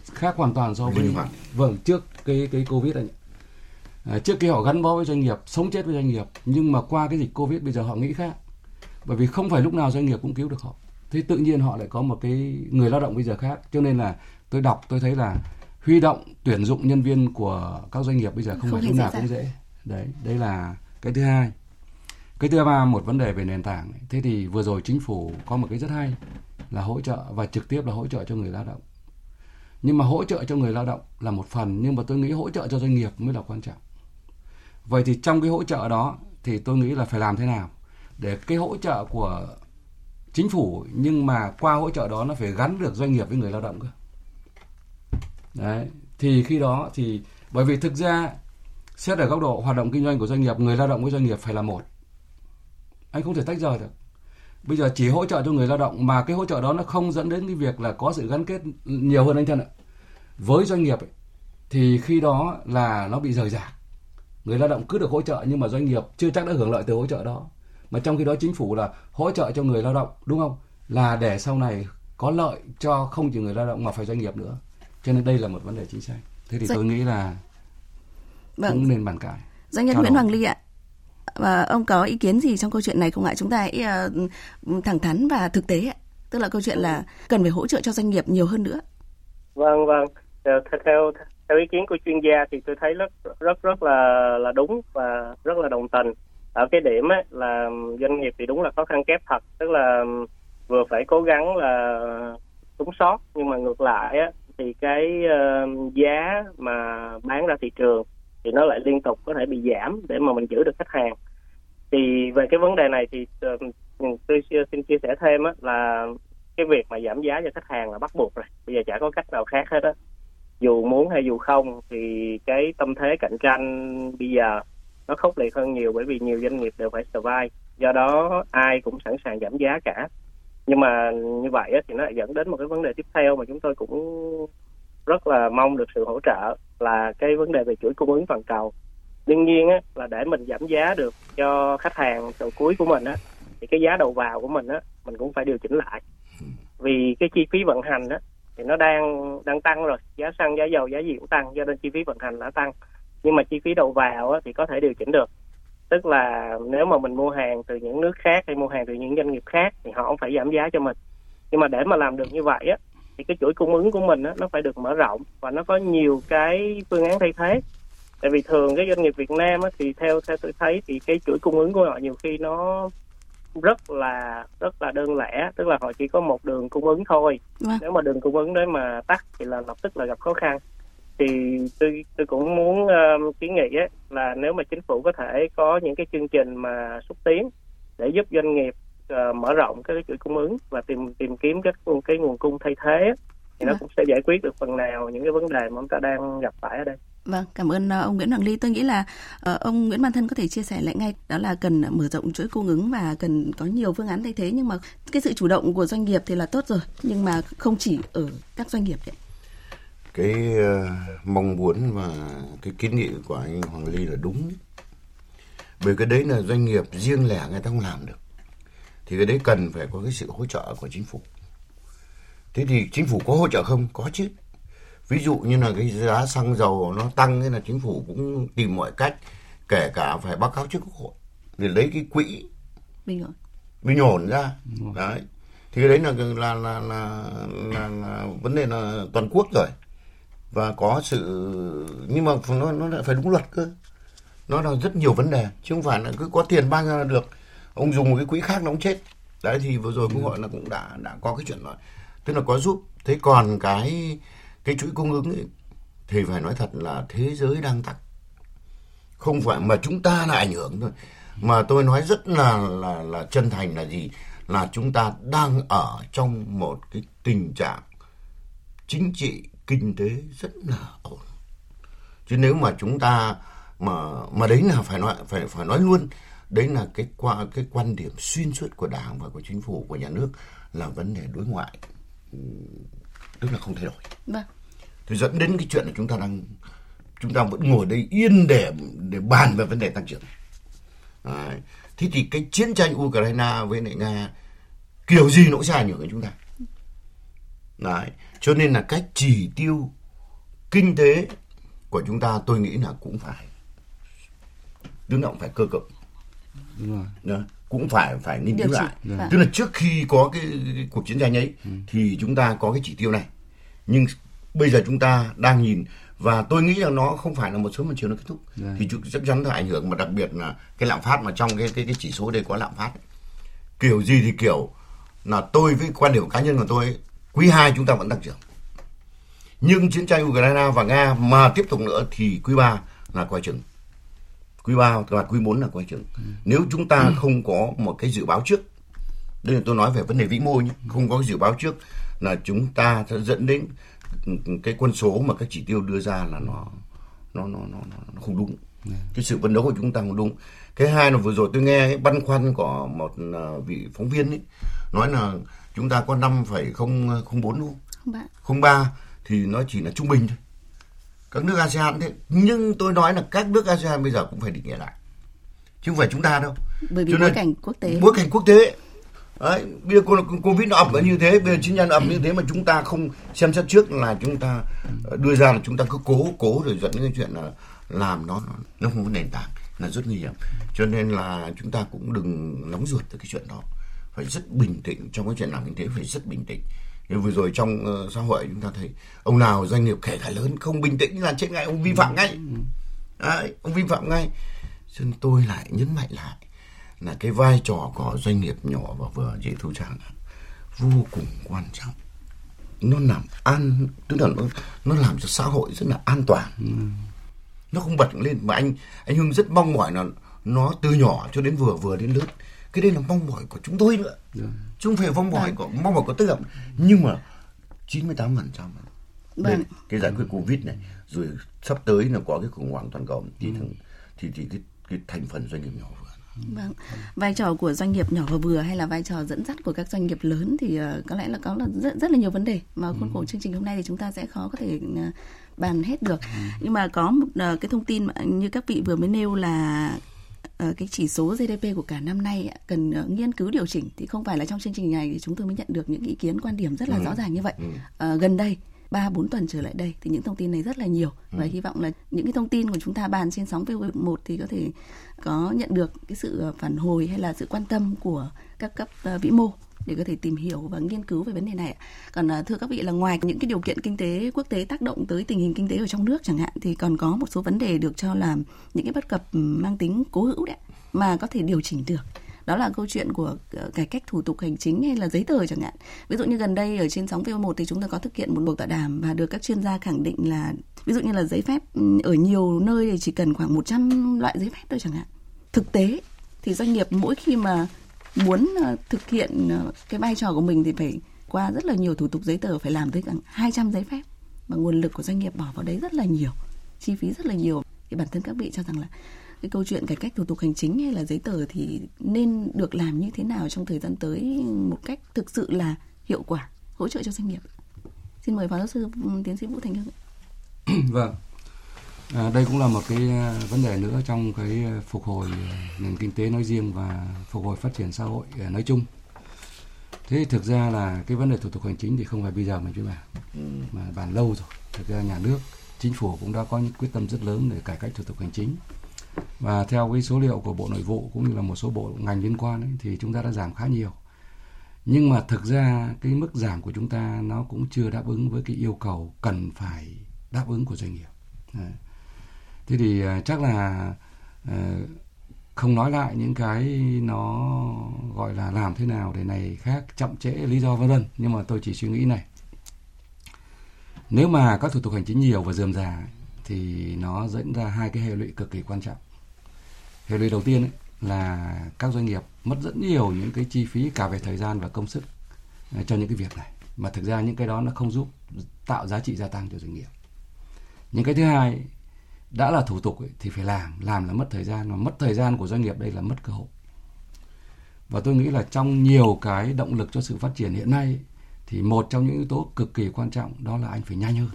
Khác hoàn toàn so với vâng trước cái cái covid này à, trước kia họ gắn bó với doanh nghiệp sống chết với doanh nghiệp nhưng mà qua cái dịch covid bây giờ họ nghĩ khác. Bởi vì không phải lúc nào doanh nghiệp cũng cứu được họ. Thế tự nhiên họ lại có một cái người lao động bây giờ khác. Cho nên là tôi đọc tôi thấy là huy động tuyển dụng nhân viên của các doanh nghiệp bây giờ không, Không phải lúc dễ nào cũng dễ. Đấy đây là cái thứ hai. Cái thứ ba một vấn đề về nền tảng thế thì vừa rồi chính phủ có một cái rất hay là hỗ trợ và trực tiếp là hỗ trợ cho người lao động. Nhưng mà hỗ trợ cho người lao động là một phần nhưng mà tôi nghĩ hỗ trợ cho doanh nghiệp mới là quan trọng. Vậy thì trong cái hỗ trợ đó thì tôi nghĩ là phải làm thế nào để cái hỗ trợ của chính phủ nhưng mà qua hỗ trợ đó nó phải gắn được doanh nghiệp với người lao động cơ đấy thì khi đó thì bởi vì thực ra xét ở góc độ hoạt động kinh doanh của doanh nghiệp người lao động với doanh nghiệp phải là một. Anh không thể tách rời được. Bây giờ chỉ hỗ trợ cho người lao động mà cái hỗ trợ đó nó không dẫn đến cái việc là có sự gắn kết nhiều hơn anh thân ạ. Với doanh nghiệp ấy, thì khi đó là nó bị rời rạc. Người lao động cứ được hỗ trợ nhưng mà doanh nghiệp chưa chắc đã hưởng lợi từ hỗ trợ đó. Mà trong khi đó chính phủ là hỗ trợ cho người lao động đúng không? Là để sau này có lợi cho không chỉ người lao động mà phải doanh nghiệp nữa cho nên đây là một vấn đề chính sách thế thì Doanh- tôi nghĩ là Vâng, cũng nên bàn cãi doanh nhân Nguyễn. Hoàng Ly ạ. Và ông có ý kiến gì trong câu chuyện này không ạ? Chúng ta hãy ờ, thẳng thắn và thực tế ạ. Tức là câu chuyện là cần phải hỗ trợ cho doanh nghiệp nhiều hơn nữa. vâng vâng theo theo theo ý kiến của chuyên gia thì tôi thấy rất rất rất là là đúng và rất là đồng tình ở cái điểm ấy là doanh nghiệp thì đúng là khó khăn kép thật tức là vừa phải cố gắng là sống sót nhưng mà ngược lại á thì cái uh, giá mà bán ra thị trường thì nó lại liên tục có thể bị giảm để mà mình giữ được khách hàng. Thì về cái vấn đề này thì uh, tôi xin chia sẻ thêm á là cái việc mà giảm giá cho khách hàng là bắt buộc rồi. Bây giờ chả có cách nào khác hết á. Dù muốn hay dù không thì cái tâm thế cạnh tranh bây giờ nó khốc liệt hơn nhiều bởi vì nhiều doanh nghiệp đều phải survive. Do đó ai cũng sẵn sàng giảm giá cả nhưng mà như vậy thì nó lại dẫn đến một cái vấn đề tiếp theo mà chúng tôi cũng rất là mong được sự hỗ trợ là cái vấn đề về chuỗi cung ứng toàn cầu. Đương nhiên á, là để mình giảm giá được cho khách hàng đầu cuối của mình á thì cái giá đầu vào của mình á mình cũng phải điều chỉnh lại. Vì cái chi phí vận hành á thì nó đang đang tăng rồi giá xăng giá dầu giá gì cũng tăng do nên chi phí vận hành đã tăng. Nhưng mà chi phí đầu vào á, thì có thể điều chỉnh được tức là nếu mà mình mua hàng từ những nước khác hay mua hàng từ những doanh nghiệp khác thì họ cũng phải giảm giá cho mình. Nhưng mà để mà làm được như vậy á thì cái chuỗi cung ứng của mình á, nó phải được mở rộng và nó có nhiều cái phương án thay thế. Tại vì thường cái doanh nghiệp Việt Nam á, thì theo theo tôi thấy thì cái chuỗi cung ứng của họ nhiều khi nó rất là rất là đơn lẻ. Tức là họ chỉ có một đường cung ứng thôi. Vâng. nếu mà đường cung ứng đấy mà tắt thì là lập tức là gặp khó khăn thì tôi tôi cũng muốn uh, kiến nghị ấy, là nếu mà chính phủ có thể có những cái chương trình mà xúc tiến để giúp doanh nghiệp uh, mở rộng cái chuỗi cung ứng và tìm tìm kiếm các cái nguồn cung thay thế thì nó Vâng. cũng sẽ giải quyết được phần nào những cái vấn đề mà chúng ta đang gặp phải ở đây. Vâng, cảm ơn ờ, ông Nguyễn Hoàng Ly. Tôi nghĩ là ờ, ông Nguyễn Văn Thân có thể chia sẻ lại ngay đó là cần mở rộng chuỗi cung ứng và cần có nhiều phương án thay thế nhưng mà cái sự chủ động của doanh nghiệp thì là tốt rồi nhưng mà không chỉ ở các doanh nghiệp đấy. Cái ờ, mong muốn và cái kiến nghị của anh Hoàng Ly là đúng. Bởi cái đấy là doanh nghiệp riêng lẻ người ta không làm được. Thì cái đấy cần phải có cái sự hỗ trợ của chính phủ. Thế thì chính phủ có hỗ trợ không? Có chứ. Ví dụ như là cái giá xăng dầu nó tăng thế là chính phủ cũng tìm mọi cách kể cả phải báo cáo trước quốc hội để lấy cái quỹ Bình ổn. bình ổn ra. Đấy. Thì cái đấy là là là là, là, là vấn đề là toàn quốc rồi và có sự nhưng mà nó nó lại phải đúng luật cơ. Nó là rất nhiều vấn đề chứ không phải là cứ có tiền bao giờ là được. Ông dùng một cái quỹ khác nó cũng chết. Đấy thì vừa rồi quốc hội là cũng đã đã có cái chuyện rồi tức là có giúp. Thế còn cái cái chuỗi cung ứng ấy, thì phải nói thật là thế giới đang tắc không phải mà chúng ta là ảnh hưởng thôi. Mà tôi nói rất là là là chân thành là gì? Là chúng ta đang ở trong một cái tình trạng chính trị kinh tế rất là ổn chứ nếu mà chúng ta mà mà đấy là phải nói phải phải nói luôn đấy là cái qua cái quan điểm xuyên suốt của đảng và của chính phủ của nhà nước là vấn đề đối ngoại ừm, tức là không thay đổi Vâng. thì dẫn đến cái chuyện là chúng ta đang chúng ta vẫn ngồi đây yên để để bàn về vấn đề tăng trưởng Đấy. thế thì cái chiến tranh Ukraine với lại Nga kiểu gì nó cũng sẽ ảnh hưởng đến chúng ta Đấy. Cho nên là cách chỉ tiêu kinh tế của chúng ta tôi nghĩ là cũng phải đứng động phải cơ cực Đúng rồi. Đó. cũng phải phải nghiên cứu lại Vâng. tức là trước khi có cái, cái cuộc chiến tranh ấy thì chúng ta có cái chỉ tiêu này nhưng bây giờ chúng ta đang nhìn và tôi nghĩ là nó không phải là một sớm một chiều nó kết thúc Dạ. thì chúng- chắc chắn là ảnh hưởng mà đặc biệt là cái lạm phát mà trong cái cái, cái chỉ số đây có lạm phát ấy. kiểu gì thì kiểu là tôi với quan điểm cá nhân của tôi ấy, quý 2 chúng ta vẫn tăng trưởng. Nhưng chiến tranh Ukraine và Nga mà tiếp tục nữa thì quý 3 là coi chừng. Quý 3 và quý 4 là coi chừng. Nếu chúng ta không có một cái dự báo trước đây là tôi nói về vấn đề vĩ mô nhé không có dự báo trước là chúng ta sẽ dẫn đến cái quân số mà các chỉ tiêu đưa ra là nó nó nó nó, nó, không đúng. Cái sự phấn đấu của chúng ta không đúng. Cái hai là vừa rồi tôi nghe cái băn khoăn của một ờ, vị phóng viên ấy nói là chúng ta có 5,004 đúng không? Không bạn. không ba thì nó chỉ là trung bình thôi các nước ASEAN thế nhưng tôi nói là các nước ASEAN bây giờ cũng phải định nghĩa lại chứ không phải chúng ta đâu Bởi vì Cho bối cảnh quốc tế. bối cảnh quốc tế Đấy, bây giờ covid nó ập vào như thế bây giờ chiến tranh nó ập như thế mà chúng ta không xem xét trước là chúng ta ờ, đưa ra là chúng ta cứ cố cố rồi dẫn đến cái chuyện là làm nó nó, nó không có nền tảng là rất nguy hiểm cho nên là chúng ta cũng đừng nóng ruột từ cái chuyện đó phải rất bình tĩnh trong cái chuyện làm kinh tế phải rất bình tĩnh. Như vừa rồi trong ờ, xã hội chúng ta thấy ông nào doanh nghiệp kể cả lớn không bình tĩnh là chết ngay ông vi phạm ngay. Đấy, ông vi phạm ngay. Cho nên tôi lại nhấn mạnh lại là cái vai trò của doanh nghiệp nhỏ và vừa dễ thu trang vô cùng quan trọng. Nó làm an tức là nó nó làm cho xã hội rất là an toàn. Nó không bật lên mà anh anh hưng rất mong mỏi là nó từ nhỏ cho đến vừa vừa đến lớn cái đây là mong mỏi của chúng tôi nữa. Chứ không phải mong mỏi của mong mỏi của tất cả nhưng mà 98 phần trăm Vâng. cái giải quyết covid này rồi sắp tới là có cái khủng hoảng toàn cầu thì thằng thì thì cái cái thành phần doanh nghiệp nhỏ vừa. Vâng. Vai trò của doanh nghiệp nhỏ và vừa hay là vai trò dẫn dắt của các doanh nghiệp lớn thì ờ, có lẽ là có là rất rất là nhiều vấn đề mà khuôn khổ chương trình hôm nay thì chúng ta sẽ khó có thể ờ, bàn hết được. Nhưng mà có một ờ, cái thông tin mà như các vị vừa mới nêu là cái chỉ số GDP của cả năm nay cần ờ, nghiên cứu điều chỉnh thì không phải là trong chương trình này thì chúng tôi mới nhận được những ý kiến quan điểm rất là rõ ràng như vậy. Ờ, gần đây ba bốn tuần trở lại đây thì những thông tin này rất là nhiều và hy vọng là những cái thông tin của chúng ta bàn trên sóng VV1 thì có thể có nhận được cái sự phản hồi hay là sự quan tâm của các cấp ờ, vĩ mô để có thể tìm hiểu và nghiên cứu về vấn đề này. Còn à, thưa các vị là ngoài những cái điều kiện kinh tế quốc tế tác động tới tình hình kinh tế ở trong nước chẳng hạn, thì còn có một số vấn đề được cho là những cái bất cập ừ, mang tính cố hữu đấy mà có thể điều chỉnh được. Đó là câu chuyện của ờ, cải cách thủ tục hành chính hay là giấy tờ chẳng hạn. Ví dụ như gần đây ở trên sóng VO1 thì chúng ta có thực hiện một buổi tọa đàm và được các chuyên gia khẳng định là, ví dụ như là giấy phép ừ, ở nhiều nơi thì chỉ cần khoảng 100 loại giấy phép thôi chẳng hạn. Thực tế thì doanh nghiệp mỗi khi mà muốn ờ, thực hiện ờ, cái vai trò của mình thì phải qua rất là nhiều thủ tục giấy tờ, phải làm tới cả 200 giấy phép. Và nguồn lực của doanh nghiệp bỏ vào đấy rất là nhiều, chi phí rất là nhiều. Thì bản thân các vị cho rằng là cái câu chuyện cải cách thủ tục hành chính hay là giấy tờ thì nên được làm như thế nào trong thời gian tới một cách thực sự là hiệu quả, hỗ trợ cho doanh nghiệp xin mời phó giáo sư ừ, tiến sĩ vũ thành hưng vâng à, đây cũng là một cái à, vấn đề nữa trong cái phục hồi nền kinh tế nói riêng và phục hồi phát triển xã hội à, nói chung thế thực ra là cái vấn đề thủ tục hành chính thì không phải bây giờ mình mới bàn ừ. mà bàn lâu rồi thực ra nhà nước chính phủ cũng đã có những quyết tâm rất lớn để cải cách thủ tục hành chính và theo cái số liệu của Bộ Nội vụ cũng như là một số bộ ngành liên quan ấy, thì chúng ta đã giảm khá nhiều. Nhưng mà thực ra cái mức giảm của chúng ta nó cũng chưa đáp ứng với cái yêu cầu cần phải đáp ứng của doanh nghiệp. Đấy. Thế thì ờ, chắc là ờ, không nói lại những cái nó gọi là làm thế nào để này khác chậm trễ lý do vân vân nhưng mà tôi chỉ suy nghĩ này. Nếu mà các thủ tục hành chính nhiều và dườm già thì nó dẫn ra hai cái hệ lụy cực kỳ quan trọng. Hệ lụy đầu tiên ấy, là các doanh nghiệp mất rất nhiều những cái chi phí cả về thời gian và công sức ờ, cho những cái việc này. Mà thực ra những cái đó nó không giúp tạo giá trị gia tăng cho doanh nghiệp. Những cái thứ hai đã là thủ tục ấy, thì phải làm. Làm là mất thời gian mà mất thời gian của doanh nghiệp đây là mất cơ hội. Và tôi nghĩ là trong nhiều cái động lực cho sự phát triển hiện nay thì một trong những yếu tố cực kỳ quan trọng đó là anh phải nhanh hơn.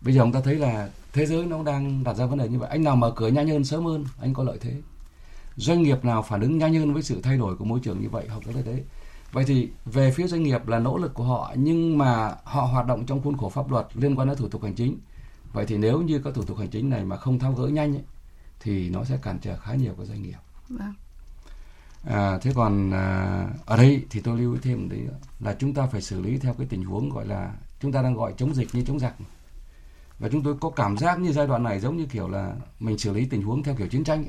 Bây giờ chúng ta thấy là thế giới nó đang đặt ra vấn đề như vậy. Anh nào mở cửa nhanh hơn sớm hơn anh có lợi thế. Doanh nghiệp nào phản ứng nhanh hơn với sự thay đổi của môi trường như vậy họ có lợi thế. Vậy thì về phía doanh nghiệp là nỗ lực của họ nhưng mà họ hoạt động trong khuôn khổ pháp luật liên quan đến thủ tục hành chính vậy thì nếu như các thủ tục hành chính này mà không tháo gỡ nhanh ấy, thì nó sẽ cản trở khá nhiều các doanh nghiệp. Vâng. À, thế còn à, ở đây thì tôi lưu ý thêm đấy là chúng ta phải xử lý theo cái tình huống gọi là chúng ta đang gọi chống dịch như chống giặc. Và chúng tôi có cảm giác như giai đoạn này giống như kiểu là mình xử lý tình huống theo kiểu chiến tranh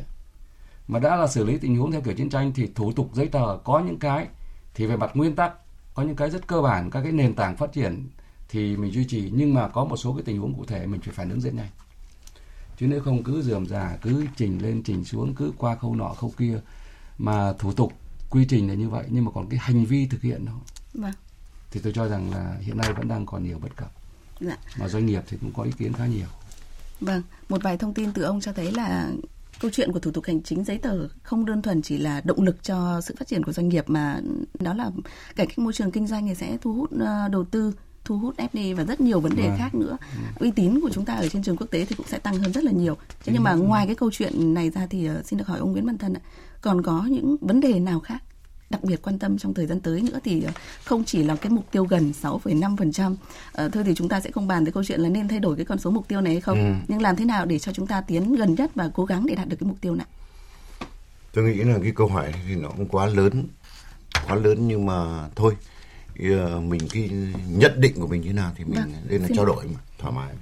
mà đã là xử lý tình huống theo kiểu chiến tranh thì thủ tục giấy tờ có những cái thì về mặt nguyên tắc có những cái rất cơ bản các cái nền tảng phát triển thì mình duy trì. Nhưng mà có một số cái tình huống cụ thể mình phải phản ứng rất nhanh. Chứ nếu không cứ dườm già cứ trình lên trình xuống cứ qua khâu nọ khâu kia mà thủ tục quy trình là như vậy nhưng mà còn cái hành vi thực hiện nó vâng. thì tôi cho rằng là hiện nay vẫn đang còn nhiều bất cập. Dạ. mà doanh nghiệp thì cũng có ý kiến khá nhiều. Vâng một vài thông tin từ ông cho thấy là câu chuyện của thủ tục hành chính giấy tờ không đơn thuần chỉ là động lực cho sự phát triển của doanh nghiệp mà đó là cải cách môi trường kinh doanh thì sẽ thu hút ờ, đầu tư thu hút FDI và rất nhiều vấn đề à. khác nữa. À. Uy tín của chúng ta ở trên trường quốc tế thì cũng sẽ tăng hơn rất là nhiều. Thế nhưng mà ngoài cái câu chuyện này ra thì uh, xin được hỏi ông Nguyễn Văn Thân ạ, còn có những vấn đề nào khác đặc biệt quan tâm trong thời gian tới nữa thì ờ, không chỉ là cái mục tiêu gần 6,5%. À, thôi thì chúng ta sẽ không bàn tới câu chuyện là nên thay đổi cái con số mục tiêu này hay không, ừ. nhưng làm thế nào để cho chúng ta tiến gần nhất và cố gắng để đạt được cái mục tiêu này. Tôi nghĩ là cái câu hỏi thì nó cũng quá lớn, quá lớn nhưng mà thôi ờ, mình cái nhận định của mình như nào thì mình vâng, đây là trao đổi mà thoải mái.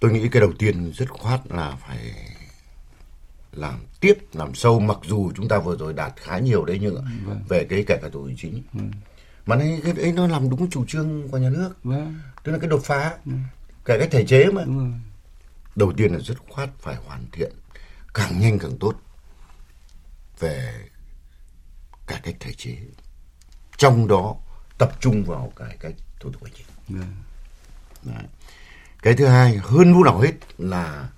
Tôi nghĩ cái đầu tiên rất khoát là phải làm tiếp làm sâu mặc dù chúng ta vừa rồi đạt khá nhiều đấy nhưng vâng. về cái cải cách thủ tục chính vâng. mà này, cái ấy nó làm đúng chủ trương của nhà nước vâng. tức là cái đột phá vâng. cải cách thể chế mà đầu tiên là rất khoát phải hoàn thiện càng nhanh càng tốt về cải cách thể chế trong đó tập trung vào cải cách thủ tục hành chính. Vâng. cái thứ hai hơn lúc nào hết là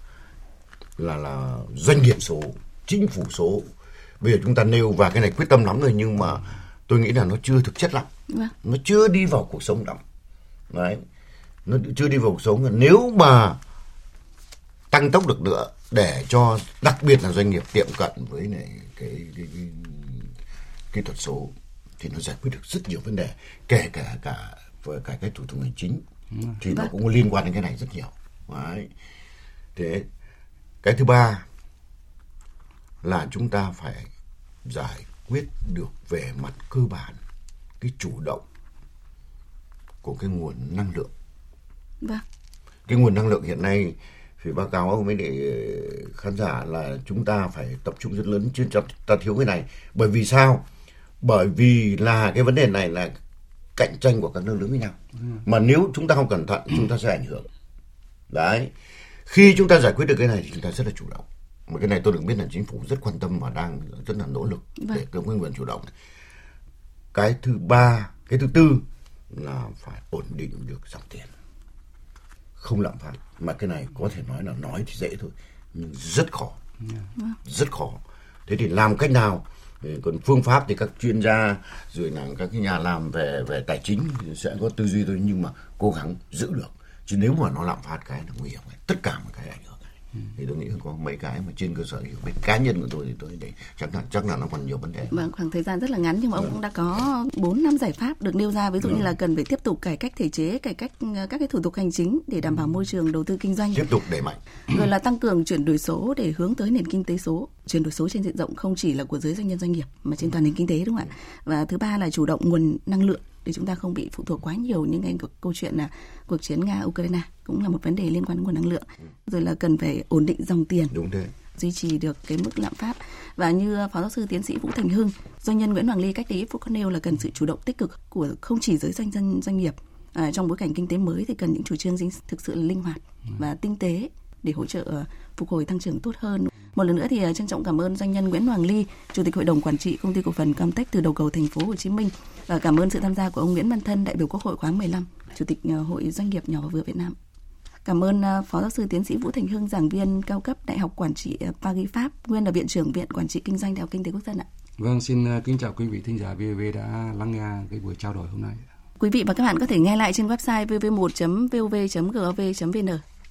là là doanh nghiệp số chính phủ số. Bây giờ chúng ta nêu và cái này quyết tâm lắm rồi nhưng mà tôi nghĩ là nó chưa thực chất lắm. Vâng. nó chưa đi vào cuộc sống lắm. Đấy. Nó chưa đi vào cuộc sống. Nếu mà tăng tốc được nữa để cho đặc biệt là doanh nghiệp tiệm cận với này cái, cái, cái kỹ thuật số thì nó giải quyết được rất nhiều vấn đề kể cả cả với cả cái thủ tục hành chính thì vâng. nó cũng liên quan đến cái này rất nhiều đấy thế cái thứ ba là chúng ta phải giải quyết được về mặt cơ bản cái chủ động của cái nguồn năng lượng. Vâng. Cái nguồn năng lượng hiện nay phải báo cáo với để khán giả là chúng ta phải tập trung rất lớn trên ta thiếu cái này. Bởi vì sao? Bởi vì là cái vấn đề này là cạnh tranh của các nước lớn với nhau. Mà nếu chúng ta không cẩn thận chúng ta sẽ ảnh hưởng. Đấy. Khi chúng ta giải quyết được cái này thì chúng ta rất là chủ động. Mà cái này tôi được biết là chính phủ rất quan tâm và đang rất là nỗ lực vâng. để cái nguồn chủ động. Cái thứ ba, cái thứ tư là phải ổn định được dòng tiền không lạm phát mà cái này có thể nói là nói thì dễ thôi nhưng rất khó rất khó thế thì làm cách nào còn phương pháp thì các chuyên gia, rồi là các cái nhà làm về về tài chính sẽ có tư duy thôi, nhưng mà cố gắng giữ được. Chứ nếu mà nó lạm phát cái là nguy hiểm tất cả một cái ảnh hưởng thì tôi nghĩ có mấy cái mà trên cơ sở hiểu biết cá nhân của tôi thì tôi để chắc là chắc là nó còn nhiều vấn đề. Vâng khoảng thời gian rất là ngắn nhưng mà ông cũng đã có bốn năm giải pháp được nêu ra. Ví dụ như là cần phải tiếp tục cải cách thể chế cải cách ờ, các cái thủ tục hành chính để đảm bảo môi trường đầu tư kinh doanh. Tiếp tục đẩy mạnh. Rồi là tăng cường chuyển đổi số để hướng tới nền kinh tế số. Chuyển đổi số trên diện rộng không chỉ là của giới doanh nhân doanh nghiệp mà trên toàn nền kinh tế đúng không ạ? Và thứ ba là chủ động nguồn năng lượng để chúng ta không bị phụ thuộc quá nhiều những cái câu chuyện là cuộc chiến nga ukraine cũng là một vấn đề liên quan đến nguồn năng lượng. Rồi là cần phải ổn định dòng tiền. Đúng thế. Duy trì được cái mức lạm phát. Và như phó giáo sư tiến sĩ vũ thành hưng doanh nhân nguyễn hoàng ly cách đấy phút có nêu là cần sự chủ động tích cực của không chỉ giới doanh dân doanh nghiệp. À, trong bối cảnh kinh tế mới thì cần những chủ trương thực sự là linh hoạt và tinh tế để hỗ trợ phục hồi tăng trưởng tốt hơn. Một lần nữa thì à, trân trọng cảm ơn doanh nhân Nguyễn Hoàng Ly, Chủ tịch Hội đồng Quản trị Công ty Cổ phần Comtech từ đầu cầu thành phố Hồ Chí Minh và cảm ơn sự tham gia của ông Nguyễn Văn Thân, đại biểu Quốc hội khóa 15, Chủ tịch à, Hội Doanh nghiệp nhỏ và vừa Việt Nam. Cảm ơn Phó giáo sư tiến sĩ Vũ Thành Hưng, giảng viên cao cấp Đại học Quản trị Paris Pháp, nguyên là Viện trưởng Viện Quản trị Kinh doanh Đại học Kinh tế Quốc dân ạ. Vâng, xin kính chào quý vị thính giả VV đã lắng nghe cái buổi trao đổi hôm nay. Quý vị và các bạn có thể nghe lại trên website vv1.vov.gov.vn.